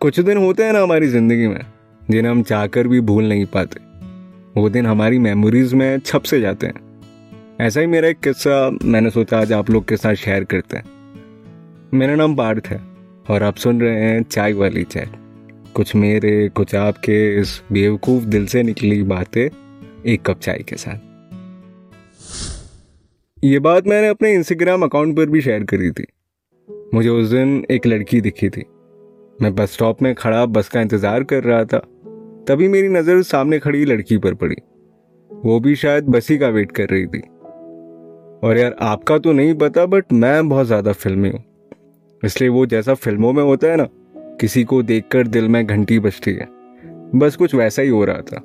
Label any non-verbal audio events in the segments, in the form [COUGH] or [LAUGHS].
कुछ दिन होते हैं ना हमारी ज़िंदगी में, जिन्हें हम चाहकर भी भूल नहीं पाते। वो दिन हमारी मेमोरीज में छप से जाते हैं। ऐसा ही मेरा एक किस्सा मैंने सोचा आज आप लोग के साथ शेयर करते हैं। मेरा नाम पार्थ है और आप सुन रहे हैं चाय वाली चाय। कुछ मेरे, कुछ आपके इस बेवकूफ़ दिल से निकली बातें एक कप चाय के साथ। ये बात मैंने अपने इंस्टाग्राम अकाउंट पर भी शेयर करी थी। मुझे उस दिन एक लड़की दिखी थी। मैं बस स्टॉप में खड़ा बस का इंतज़ार कर रहा था। तभी मेरी नज़र सामने खड़ी लड़की पर पड़ी। वो भी शायद बसी का वेट कर रही थी। और यार, आपका तो नहीं पता बट मैं बहुत ज़्यादा फिल्मी हूँ। इसलिए वो जैसा फ़िल्मों में होता है ना, किसी को देखकर दिल में घंटी बजती है। बस कुछ वैसा ही हो रहा था।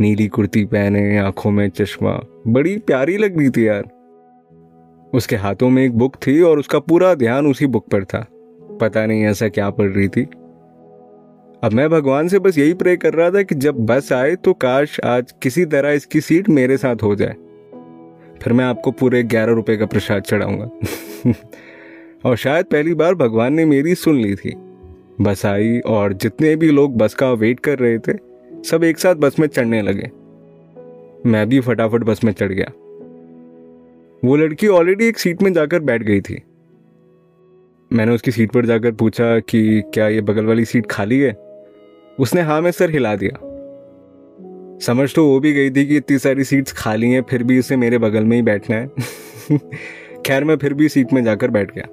नीली कुर्ती पहने, आँखों में चश्मा, बड़ी प्यारी लग रही थी यार। उसके हाथों में एक बुक थी और उसका पूरा ध्यान उसी बुक पर था। पता नहीं ऐसा क्या पढ़ रही थी। अब मैं भगवान से बस यही प्रे कर रहा था कि जब बस आए तो काश आज किसी तरह इसकी सीट मेरे साथ हो जाए। फिर मैं आपको पूरे ग्यारह रुपए का प्रसाद चढ़ाऊँगा। [LAUGHS] और शायद पहली बार भगवान ने मेरी सुन ली थी। बस आई और जितने भी लोग बस का वेट कर रहे थे, सब एक साथ बस में चढ़ने लगे। मैं भी फटाफट बस में चढ़ गया। वो लड़की ऑलरेडी एक सीट में जाकर बैठ गई थी। मैंने उसकी सीट पर जाकर पूछा कि क्या ये बगल वाली सीट खाली है? उसने हाँ में सर हिला दिया। समझ तो वो भी गई थी कि इतनी सारी सीट्स खाली हैं, फिर भी उसे मेरे बगल में ही बैठना है। [LAUGHS] खैर, मैं फिर भी सीट में जाकर बैठ गया।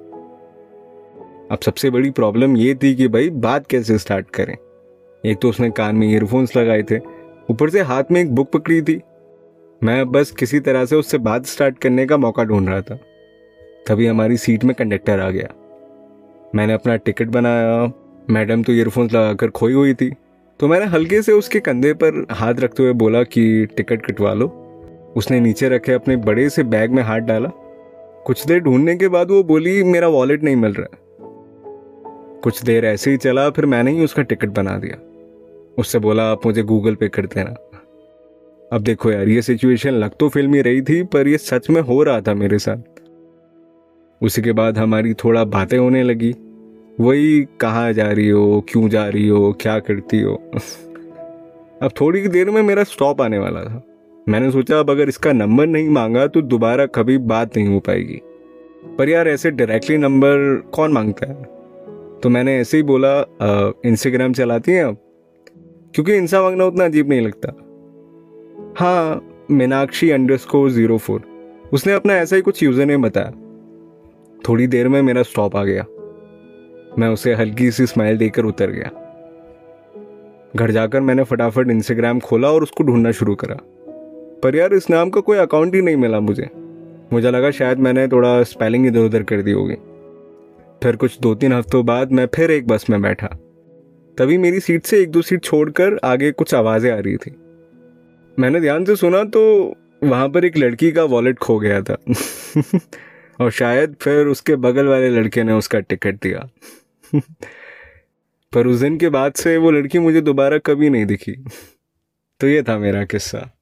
अब सबसे बड़ी प्रॉब्लम ये थी कि भाई, बात कैसे स्टार्ट करें? एक तो उसने कान में ईयरफोन्स लगाए थे, ऊपर से हाथ में एक बुक पकड़ी थी। मैं बस किसी तरह से उससे बात स्टार्ट करने का मौका ढूंढ रहा था। तभी हमारी सीट में कंडक्टर आ गया। मैंने अपना टिकट बनाया, मैडम तो ईयरफोन्स लगाकर खोई हुई थी। तो मैंने हल्के से उसके कंधे पर हाथ रखते हुए बोला कि, टिकट कटवा लो। उसने नीचे रखे अपने बड़े से बैग में हाथ डाला। कुछ देर ढूँढने के बाद वो बोली, मेरा वॉलेट नहीं मिल रहा कुछ देर ऐसे ही चला, फिर मैंने ही उसका टिकट बना दिया। उससे बोला, आप मुझे गूगल पे कर देना। अब देखो यार, ये सिचुएशन लग तो फिल्मी रही थी, पर ये सच में हो रहा था मेरे साथ। उसी के बाद हमारी थोड़ा बातें होने लगी। वही कहाँ जा रही हो, क्यों जा रही हो, क्या करती हो? [LAUGHS] अब थोड़ी देर में मेरा स्टॉप आने वाला था। मैंने सोचा, अब अगर इसका नंबर नहीं मांगा तो दोबारा कभी बात नहीं हो पाएगी। पर यार, ऐसे डायरेक्टली नंबर कौन माँगता है? तो मैंने ऐसे ही बोला इंस्टाग्राम चलाती हैं आप? क्योंकि इंस्टा मांगना उतना अजीब नहीं लगता। हाँ Meenakshi underscore zero four उसने अपना ऐसा ही कुछ यूज़र नेम बताया। थोड़ी देर में मेरा स्टॉप आ गया। मैं उसे हल्की सी स्माइल देकर उतर गया। घर जाकर मैंने फटाफट इंस्टाग्राम खोला और उसको ढूंढना शुरू करा। पर यार, इस नाम का कोई अकाउंट ही नहीं मिला मुझे। मुझे लगा शायद मैंने थोड़ा स्पेलिंग इधर उधर कर दी होगी। फिर कुछ दो तीन हफ्तों बाद मैं फिर एक बस में बैठा। तभी मेरी सीट से एक दो सीट छोड़कर आगे कुछ आवाज़ें आ रही थी। मैंने ध्यान से सुना तो वहाँ पर एक लड़की का वॉलेट खो गया था। [LAUGHS] और शायद फिर उसके बगल वाले लड़के ने उसका टिकट दिया। पर उस दिन के बाद से वो लड़की मुझे दोबारा कभी नहीं दिखी। तो ये था मेरा किस्सा।